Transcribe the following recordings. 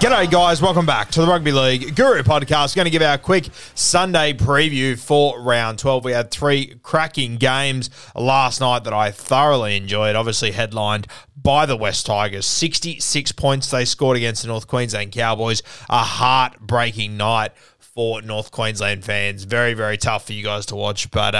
G'day, guys. Welcome back to the Rugby League Guru podcast. We're Going to give our quick Sunday preview for round 12. We had three cracking games last night that I thoroughly enjoyed, obviously headlined by the West Tigers. 66 points they scored against the North Queensland Cowboys. A heartbreaking night for North Queensland fans. Very, very tough for you guys to watch. But uh,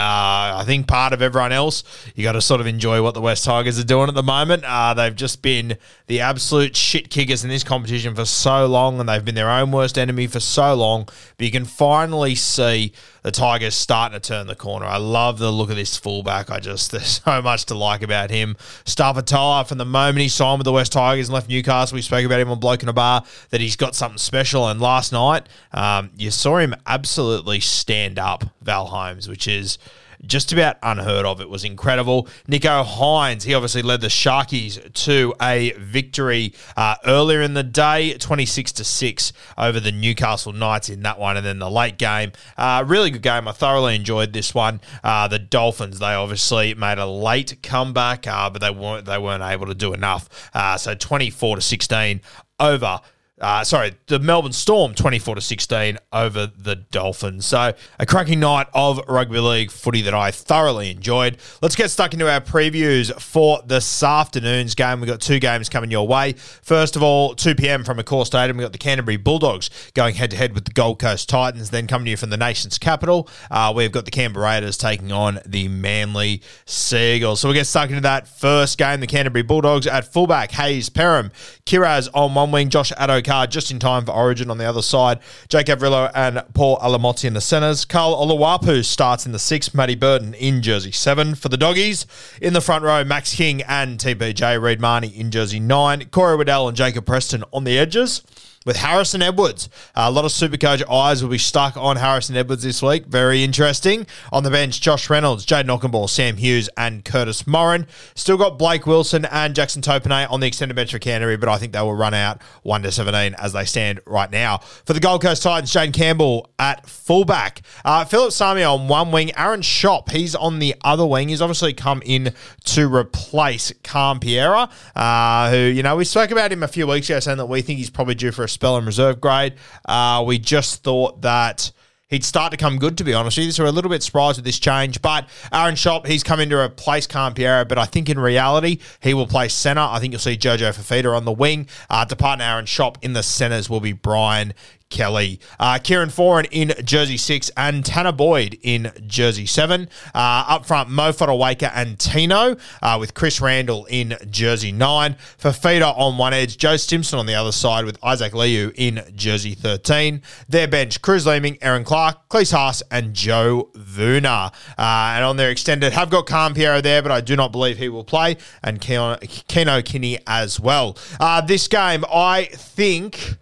I think part of everyone else, you got to sort of enjoy what the West Tigers are doing at the moment. Uh, they've just been the absolute shit kickers in this competition for so long, and they've been their own worst enemy for so long. But you can finally see the Tigers starting to turn the corner. I love the look of this fullback. I just, there's so much to like about him. Starford To'a, from the moment he signed with the West Tigers and left Newcastle, we spoke about him on Bloke in a Bar, that he's got something special. And last night, um, you saw him absolutely stand up Val Holmes, which is just about unheard of. It was incredible. Nicho Hynes, he obviously led the Sharkies to a victory uh, earlier in the day, 26 to 6 over the Newcastle Knights in that one. And then the late game, uh, really good game. I thoroughly enjoyed this one. Uh, the Dolphins, they obviously made a late comeback, uh, but they weren't, they weren't able to do enough. Uh, so 24 to 16 over uh, sorry, the Melbourne Storm 24 to 16 over the Dolphins. So a cracking night of rugby league footy that I thoroughly enjoyed. Let's get stuck into our previews for this afternoon's game. We've got two games coming your way. First of all, 2 p.m. from Accor Stadium, we've got the Canterbury Bulldogs going head to head with the Gold Coast Titans. Then coming to you from the nation's capital, uh, we've got the Canberra Raiders taking on the Manly Sea Eagles. So we'll get stuck into that first game. The Canterbury Bulldogs at fullback, Hayze Perham, Kiraz on one wing, Josh Addo-Carr just in time for Origin on the other side. Jake Averillo and Paul Alamoti in the centres. Carl Oloapu starts in the six. Matty Burton in jersey seven for the doggies. In the front row, Max King and TBJ Reed Mahoney in jersey nine. Corey Waddell and Jacob Preston on the edges with Harrison Edwards. Uh, a lot of Supercoach eyes will be stuck on Harrison Edwards this week. Very interesting. On the bench, Josh Reynolds, Jade Knockenball, Sam Hughes, and Curtis Morin. Still got Blake Wilson and Jackson Topine on the extended bench for Canterbury, but I think they will run out 1 to 17 as they stand right now. For the Gold Coast Titans, Jane Campbell at fullback. Uh, Philip Sami on one wing. Aaron Schoupp, he's on the other wing. He's obviously come in to replace Khan-Pereira, uh, who, you know, we spoke about him a few weeks ago saying that we think he's probably due for a spell in reserve grade. Uh, we just thought that he'd start to come good, to be honest with you. So we're a little bit surprised with this change. But Aaron Schoupp, he's come in to replace Khan-Pereira, but I think in reality, he will play centre. I think you'll see Jojo Fifita on the wing. Uh, to partner Aaron Schoupp in the centres will be Brian Kelly. Uh, Kieran Foran in jersey six and Tanner Boyd in jersey seven. Uh, up front, Mo Fotuaika and Tino uh, with Chris Randall in jersey nine. Feeder on one edge, Joe Stimson on the other side with Isaac Liu in jersey 13. Their bench, Cruz Leeming, Aaron Clark, Klese Haas, and Joe Vuna. Uh, and on their extended, have got Khan-Pereira there, but I do not believe he will play, and Keno, Keno Kinney as well. Uh, this game, I think.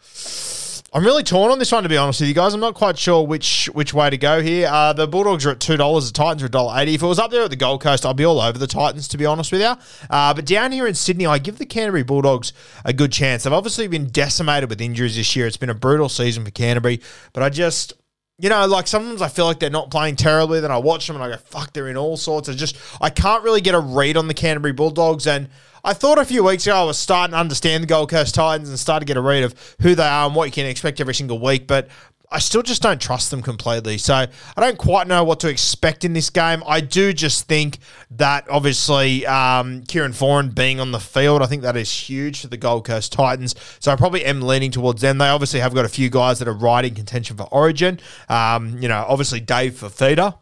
I'm really torn on this one, to be honest with you guys. I'm not quite sure which which way to go here. Uh, the Bulldogs are at two dollars. The Titans are a dollar eighty. If it was up there at the Gold Coast, I'd be all over the Titans, to be honest with you. Uh, but down here in Sydney, I give the Canterbury Bulldogs a good chance. They've obviously been decimated with injuries this year. It's been a brutal season for Canterbury, but I just you know, like sometimes I feel like they're not playing terribly. Then I watch them and I go, fuck, they're in all sorts. I just, I can't really get a read on the Canterbury Bulldogs. And I thought a few weeks ago I was starting to understand the Gold Coast Titans and start to get a read of who they are and what you can expect every single week. But I still just don't trust them completely. So I don't quite know what to expect in this game. I do just think that obviously um, Kieran Foran being on the field, I think that is huge for the Gold Coast Titans. So I probably am leaning towards them. They obviously have got a few guys that are in contention for Origin. Um, you know, obviously Dave Fifita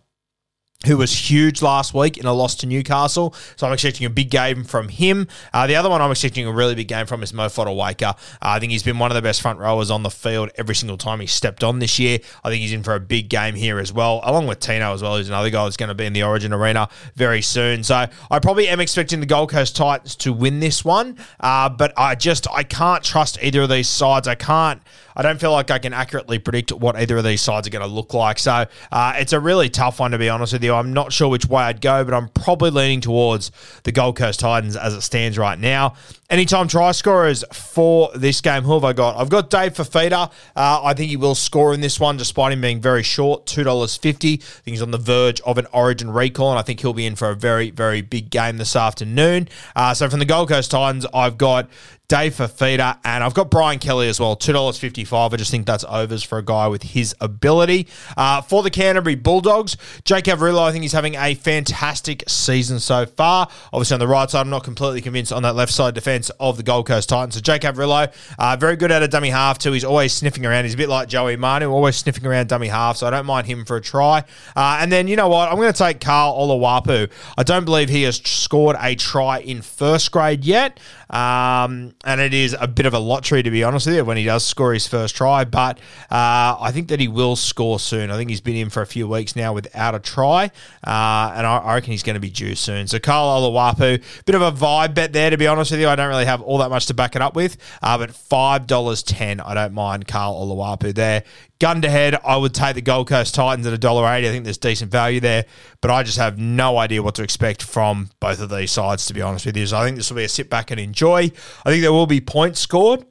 who was huge last week in a loss to Newcastle. So I'm expecting a big game from him. Uh, the other one I'm expecting a really big game from is Mo Fotuaika. Uh, I think he's been one of the best front rowers on the field every single time he stepped on this year. I think he's in for a big game here as well, along with Tino as well, who's another guy that's going to be in the Origin arena very soon. So I probably am expecting the Gold Coast Titans to win this one, uh, but I just I can't trust either of these sides. I can't. I don't feel like I can accurately predict what either of these sides are going to look like. So uh, it's a really tough one to be honest with you. I'm not sure which way I'd go, but I'm probably leaning towards the Gold Coast Titans as it stands right now. Anytime try scorers for this game, who have I got? I've got Dave Fifita. Uh, I think he will score in this one, despite him being very short, $2.50. I think he's on the verge of an origin recall, and I think he'll be in for a very, very big game this afternoon. Uh, so from the Gold Coast Titans, I've got Dave Fifita, and I've got Brian Kelly as well, $2.55. I just think that's overs for a guy with his ability. Uh, for the Canterbury Bulldogs, Jake Averillo, I think he's having a fantastic season so far. Obviously, on the right side, I'm not completely convinced on that left side defense of the Gold Coast Titans. So, Jake Averillo, uh, very good at a dummy half, too. He's always sniffing around. He's a bit like Joey Manu, always sniffing around dummy half, so I don't mind him for a try. Uh, and then, you know what? I'm going to take Carl Oloapu. I don't believe he has scored a try in first grade yet. Um, and it is a bit of a lottery, to be honest with you, when he does score his first try. But uh, I think that he will score soon. I think he's been in for a few weeks now without a try. Uh, and I, I, reckon he's going to be due soon. So Carl Oloapu, bit of a vibe bet there, to be honest with you. I don't really have all that much to back it up with. Uh, but $5.10, I don't mind Carl Oloapu there. Gun to head, I would take the Gold Coast Titans at $1.80. I think there's decent value there, but I just have no idea what to expect from both of these sides, to be honest with you. So I think this will be a sit back and enjoy. I think there will be points scored.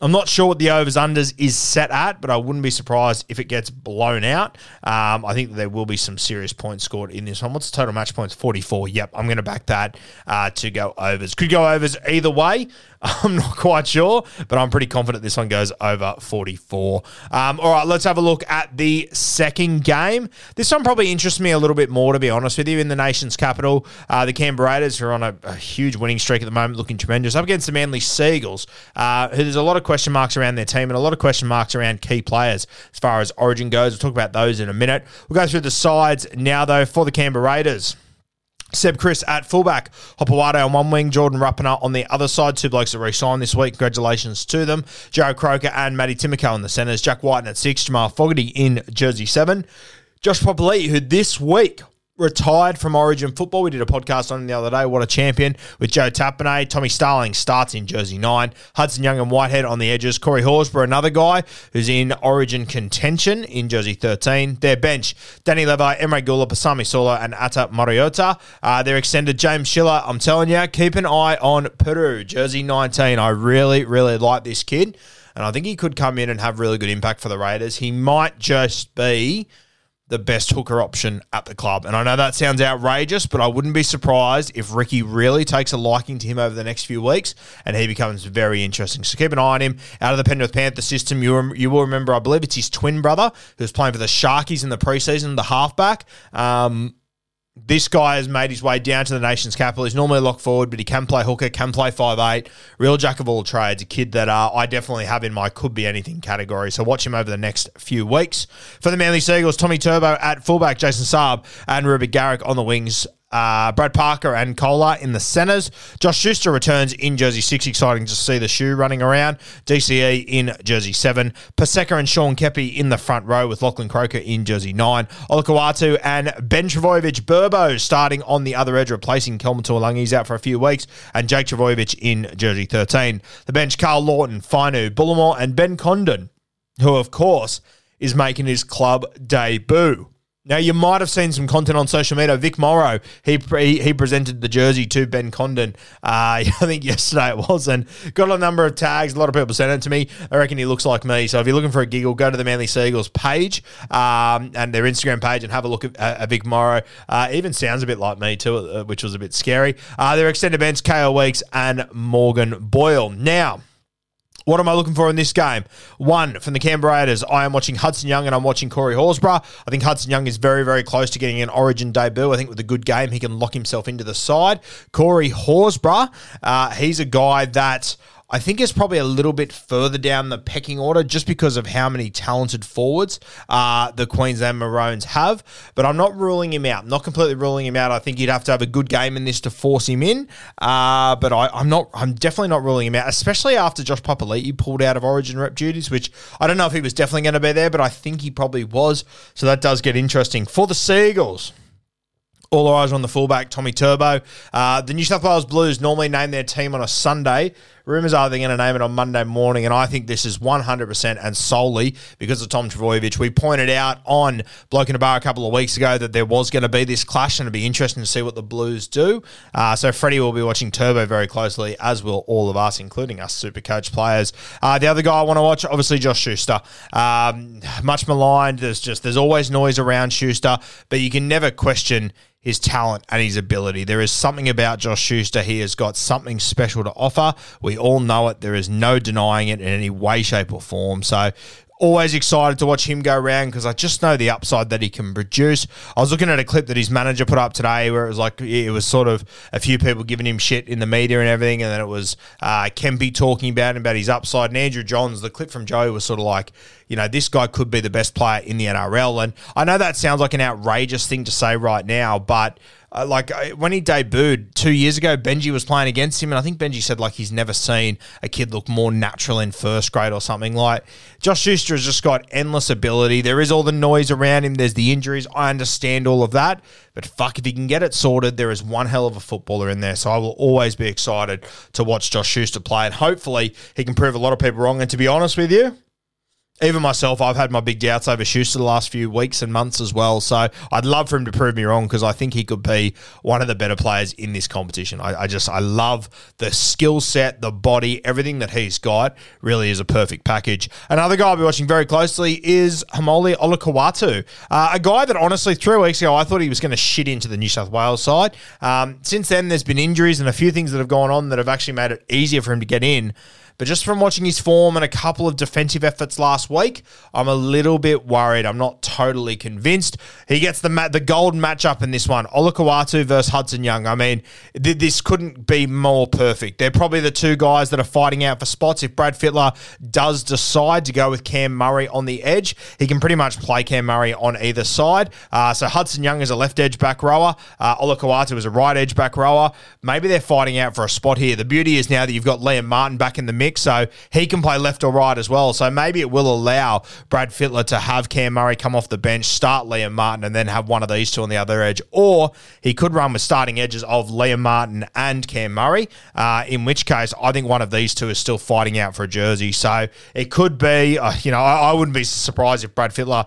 I'm not sure what the overs unders is set at, but I wouldn't be surprised if it gets blown out. Um, I think there will be some serious points scored in this one. What's the total match points? 44. Yep, I'm going to back that uh, to go overs. Could go overs either way. I'm not quite sure, but I'm pretty confident this one goes over 44. Um, all right, let's have a look at the second game. This one probably interests me a little bit more, to be honest with you. In the nation's capital, uh, the Canberra Raiders are on a, a, huge winning streak at the moment, looking tremendous, up against the Manly Sea Eagles, uh, who there's a lot of question marks around their team and a lot of question marks around key players as far as origin goes. We'll talk about those in a minute. We'll go through the sides now, though, for the Canberra Raiders. Seb Kris at fullback, Hopoate on one wing, Jordan Rapana on the other side. Two blokes that re-signed this week. Congratulations to them. Jarrod Croker and Matty Timoko in the centres. Jack Wighton at six. Jamal Fogarty in jersey seven. Josh Papali'i, who this week retired from Origin football. We did a podcast on him the other day. What a champion with Joe Tapine. Tommy Starling starts in jersey nine. Hudson Young and Whitehead on the edges. Corey Horsburgh, another guy who's in Origin contention in jersey 13. Their bench, Danny Levi, Emre Guler, Pasami Saulo, and Ata Mariota. Uh, their extended James Schiller. I'm telling you, keep an eye on Peru, jersey 19. I really, really like this kid. And I think he could come in and have really good impact for the Raiders. He might just be the best hooker option at the club. And I know that sounds outrageous, but I wouldn't be surprised if Ricky really takes a liking to him over the next few weeks and he becomes very interesting. So keep an eye on him out of the Penrith Panther system. You, you will remember, I believe it's his twin brother who's playing for the Sharkies in the preseason, the halfback. Um, this guy has made his way down to the nation's capital. He's normally a lock forward, but he can play hooker, can play five eight. Real jack of all trades. A kid that uh, I definitely have in my could be anything category. So watch him over the next few weeks. For the Manly Sea Eagles, Tommy Turbo at fullback, Jason Saab and Reuben Garrick on the wings uh, Brad Parker and Koula in the centres. Josh Schuster returns in jersey six. Exciting to see the shoe running around. DCE in jersey seven. Paseka and Sean Keppie in the front row with Lachlan Croker in jersey nine. Olakau'atu and Ben Trbojevic Burbo starting on the other edge, replacing Kelma Tuilagi. He's out for a few weeks. And Jake Trbojevic in jersey 13. The bench, Karl Lawton, Finu, Bullemor, and Ben Condon who, of course, is making his club debut. Now, you might have seen some content on social media. Vic Morrow, he he, he presented the jersey to Ben Condon, uh, I think yesterday it was, and got a number of tags. A lot of people sent it to me. I reckon he looks like me. So if you're looking for a giggle, go to the Manly Sea Eagles page um, and their Instagram page and have a look at, at Vic Morrow. Uh, even sounds a bit like me too, uh, which was a bit scary. Uh, their extended bench, KO Weeks and Morgan Boyle. Now, what am I looking for in this game? One, from the Canberra Raiders, I am watching Hudson Young and I'm watching Corey Horsburgh. I think Hudson Young is very, very close to getting an origin debut. I think with a good game, he can lock himself into the side. Corey Horsburgh, uh, he's a guy that I think is probably a little bit further down the pecking order just because of how many talented forwards uh, the Queensland Maroons have. But I'm not ruling him out. I'm not completely ruling him out. I think you'd have to have a good game in this to force him in. Uh, but I, am not. I'm definitely not ruling him out, especially after Josh Papali'i pulled out of Origin rep duties, which I don't know if he was definitely going to be there, but I think he probably was. So that does get interesting for the Sea Eagles. All eyes on the fullback, Tommy Turbo. Uh, the New South Wales Blues normally name their team on a Sunday. Rumours are they're going to name it on Monday morning, and I think this is 100% and solely because of Tom Trbojevic. We pointed out on Bloke in a Bar a couple of weeks ago that there was going to be this clash, and it'd be interesting to see what the Blues do. Uh, so Freddie will be watching Turbo very closely, as will all of us, including us super coach players. Uh, the other guy I want to watch, obviously Josh Schuster. Um, much maligned. There's just there's always noise around Schuster, but you can never question his talent and his ability. There is something about Josh Schuster. He has got something special to offer. We all know it. There is no denying it in any way, shape, or form. So always excited to watch him go around because I just know the upside that he can produce. I was looking at a clip that his manager put up today where it was like it was sort of a few people giving him shit in the media and everything, and then it was uh, talking about him about his upside, and Andrew Johns. The clip from Joe was sort of like, you know, this guy could be the best player in the NRL, and I know that sounds like an outrageous thing to say right now, but uh, like uh, when he debuted two years ago, Benji was playing against him, and I think Benji said like he's never seen a kid look more natural in first grade or something. Like Josh Schuster has just got endless ability. There is all the noise around him. There's the injuries. I understand all of that, but fuck, if he can get it sorted, there is one hell of a footballer in there. So I will always be excited to watch Josh Schuster play, and hopefully he can prove a lot of people wrong. And to be honest with you even myself, I've had my big doubts over Schuster the last few weeks and months as well. So I'd love for him to prove me wrong because I think he could be one of the better players in this competition. I, I just I love the skill set, the body, everything that he's got. Really is a perfect package. Another guy I'll be watching very closely is Haumole Olakau'atu, uh, a guy that honestly three weeks ago I thought he was going to shit into the New South Wales side. Um, since then, there's been injuries and a few things that have gone on that have actually made it easier for him to get in. But just from watching his form and a couple of defensive efforts last week, I'm a little bit worried. I'm not totally convinced. He gets the ma- the golden matchup in this one. Olakau'atu versus Hudson Young. I mean, th- this couldn't be more perfect. They're probably the two guys that are fighting out for spots. If Brad Fittler does decide to go with Cam Murray on the edge, he can pretty much play Cam Murray on either side. Uh, so Hudson Young is a left edge back rower. Uh, Olakau'atu is a right edge back rower. Maybe they're fighting out for a spot here. The beauty is now that you've got Liam Martin back in the mix, so he can play left or right as well. So maybe it will allow Brad Fittler to have Cam Murray come off the bench, start Liam Martin, and then have one of these two on the other edge. Or he could run with starting edges of Liam Martin and Cam Murray, uh, in which case I think one of these two is still fighting out for a jersey. So it could be, uh, you know, I, I wouldn't be surprised if Brad Fittler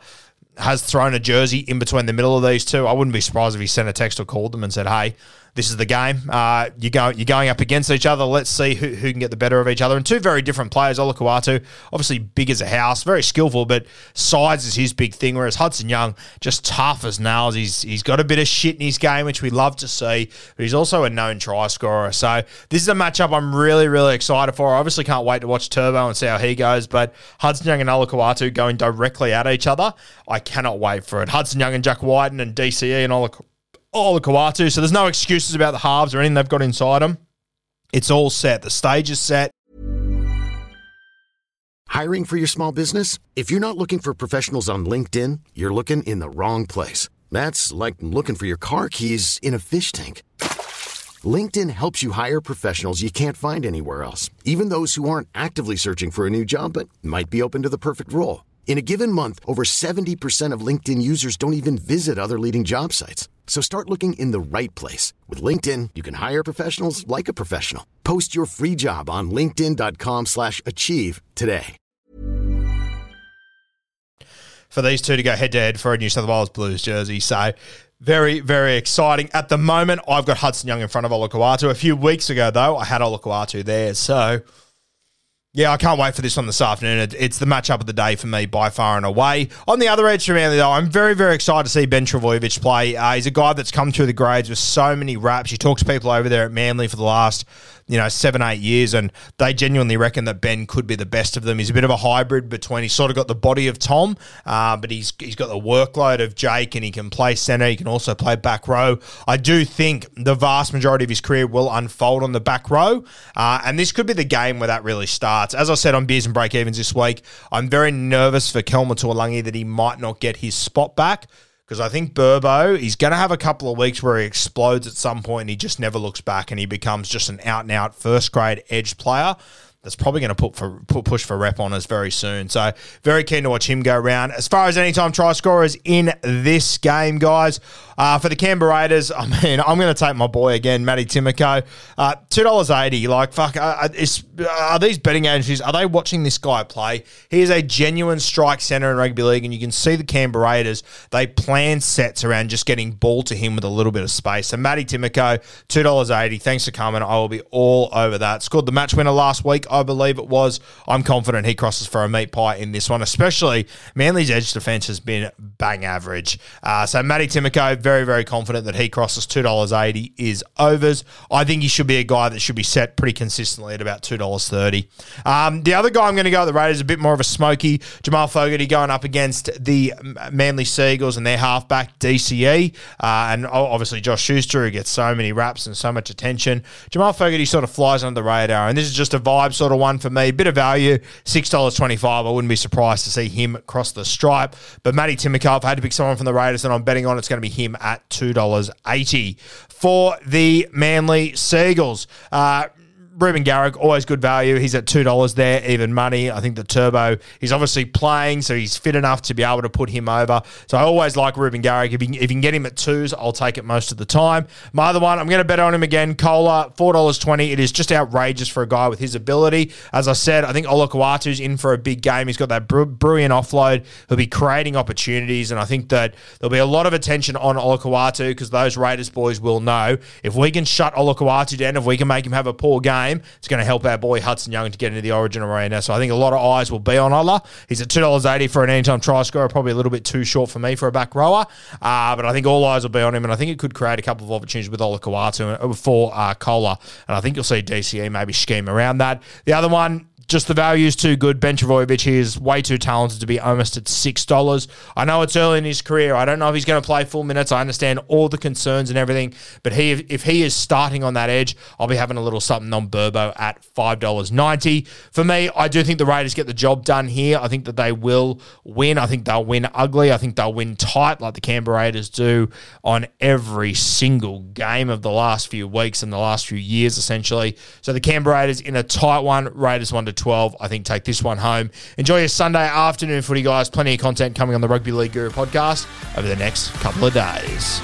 has thrown a jersey in between the middle of these two. I wouldn't be surprised if he sent a text or called them and said, "Hey, this is the game. Uh, you go, you're going up against each other. Let's see who, who can get the better of each other." And two very different players. Olakau'atu, obviously big as a house, very skillful, but size is his big thing. Whereas Hudson Young, just tough as nails. He's he's got a bit of shit in his game, which we love to see, but he's also a known try scorer. So this is a matchup I'm really really excited for. I obviously can't wait to watch Turbo and see how he goes. But Hudson Young and Olakau'atu going directly at each other, I cannot wait for it. Hudson Young and Jack Wighton and DCE and Olakau'atu Olakau'atu. So there's no excuses about the halves or anything they've got inside them. It's all set. The stage is set. Hiring for your small business? If you're not looking for professionals on LinkedIn, you're looking in the wrong place. That's like looking for your car keys in a fish tank. LinkedIn helps you hire professionals you can't find anywhere else, even those who aren't actively searching for a new job but might be open to the perfect role. In a given month, over 70% of LinkedIn users don't even visit other leading job sites. So start looking in the right place. With LinkedIn, you can hire professionals like a professional. Post your free job on linkedin.com slash achieve today. for these two to go head to head for a New South Wales Blues jersey. So very, very exciting. At the moment, I've got Hudson Young in front of Olakau'atu. A few weeks ago, though, I had Olakau'atu there. So yeah, I can't wait for this one this afternoon. It, it's the matchup of the day for me by far and away. On the other edge for Manly, though, I'm very, very excited to see Ben Trbojevic play. Uh, he's a guy that's come through the grades with so many raps. He talks to people over there at Manly for the last you know, seven, eight years, and they genuinely reckon that Ben could be the best of them. He's a bit of a hybrid between, he's sort of got the body of Tom, uh, but he's he's got the workload of Jake, and he can play centre. He can also play back row. I do think the vast majority of his career will unfold on the back row, uh, and this could be the game where that really starts. As I said on Beers and Break Evens this week, I'm very nervous for Kelma Tuilagi that he might not get his spot back because I think Burbo, he's going to have a couple of weeks where he explodes at some point and he just never looks back and he becomes just an out and out first grade edge player that's probably going to put for put push for rep on us very soon. So very keen to watch him go around. As far as anytime try scorers in this game, guys, uh, for the Canberra Raiders, I mean, I'm going to take my boy again, Matty Timoko. Uh, Two dollars eighty. Like fuck, uh, uh are these betting agencies? Are they watching this guy play? He is a genuine strike center in rugby league, and you can see the Canberra Raiders. They plan sets around just getting ball to him with a little bit of space. So Matty Timoko, two dollars eighty. Thanks for coming. I will be all over that. Scored the match winner last week. I believe it was. I'm confident he crosses for a meat pie in this one, especially Manly's edge defense has been bang average. Uh, so Matty Timoko, very, very confident that he crosses $2.80 is overs. I think he should be a guy that should be set pretty consistently at about $2.30. Um, the other guy I'm going to go at the Raiders is a bit more of a smoky. Jamal Fogarty going up against the Manly Sea Eagles and their halfback DCE. Uh, and obviously Josh Schuster, who gets so many raps and so much attention. Jamal Fogarty sort of flies under the radar. And this is just a vibe sort of one for me. Bit of value, $6.25. I wouldn't be surprised to see him cross the stripe. But Matty Timoko, if I had to pick someone from the Raiders that I'm betting on, it's going to be him at $2.80. For the Manly Sea Eagles, uh, Reuben Garrick, always good value. He's at $2 there, even money. I think the Turbo, he's obviously playing, so he's fit enough to be able to put him over. So I always like Reuben Garrick. If you, if you can get him at twos, I'll take it most of the time. My other one, I'm going to bet on him again. Koula, $4.20. It is just outrageous for a guy with his ability. As I said, I think Olakau'atu's in for a big game. He's got that brilliant offload. He'll be creating opportunities, and I think that there'll be a lot of attention on Olakau'atu because those Raiders boys will know if we can shut Olakau'atu down, if we can make him have a poor game, game. It's going to help our boy Hudson Young to get into the Origin arena. So I think a lot of eyes will be on Ola. He's at two dollars eighty for an anytime try scorer. Probably a little bit too short for me for a back rower, uh, but I think all eyes will be on him, and I think it could create a couple of opportunities with Olakau'atu uh, for uh, Koula, and I think you'll see DCE maybe scheme around that. The other one just the value is too good. Ben Trbojevic, he is way too talented to be almost at $6. I know it's early in his career. I don't know if he's going to play full minutes. I understand all the concerns and everything. But he, if he is starting on that edge, I'll be having a little something on Burbo at $5.90. For me, I do think the Raiders get the job done here. I think that they will win. I think they'll win ugly. I think they'll win tight like the Canberra Raiders do on every single game of the last few weeks and the last few years, essentially. So the Canberra Raiders in a tight one, Raiders 1 to 12. I think take this one home. Enjoy your Sunday afternoon footy, guys. Plenty of content coming on the Rugby League Guru podcast over the next couple of days.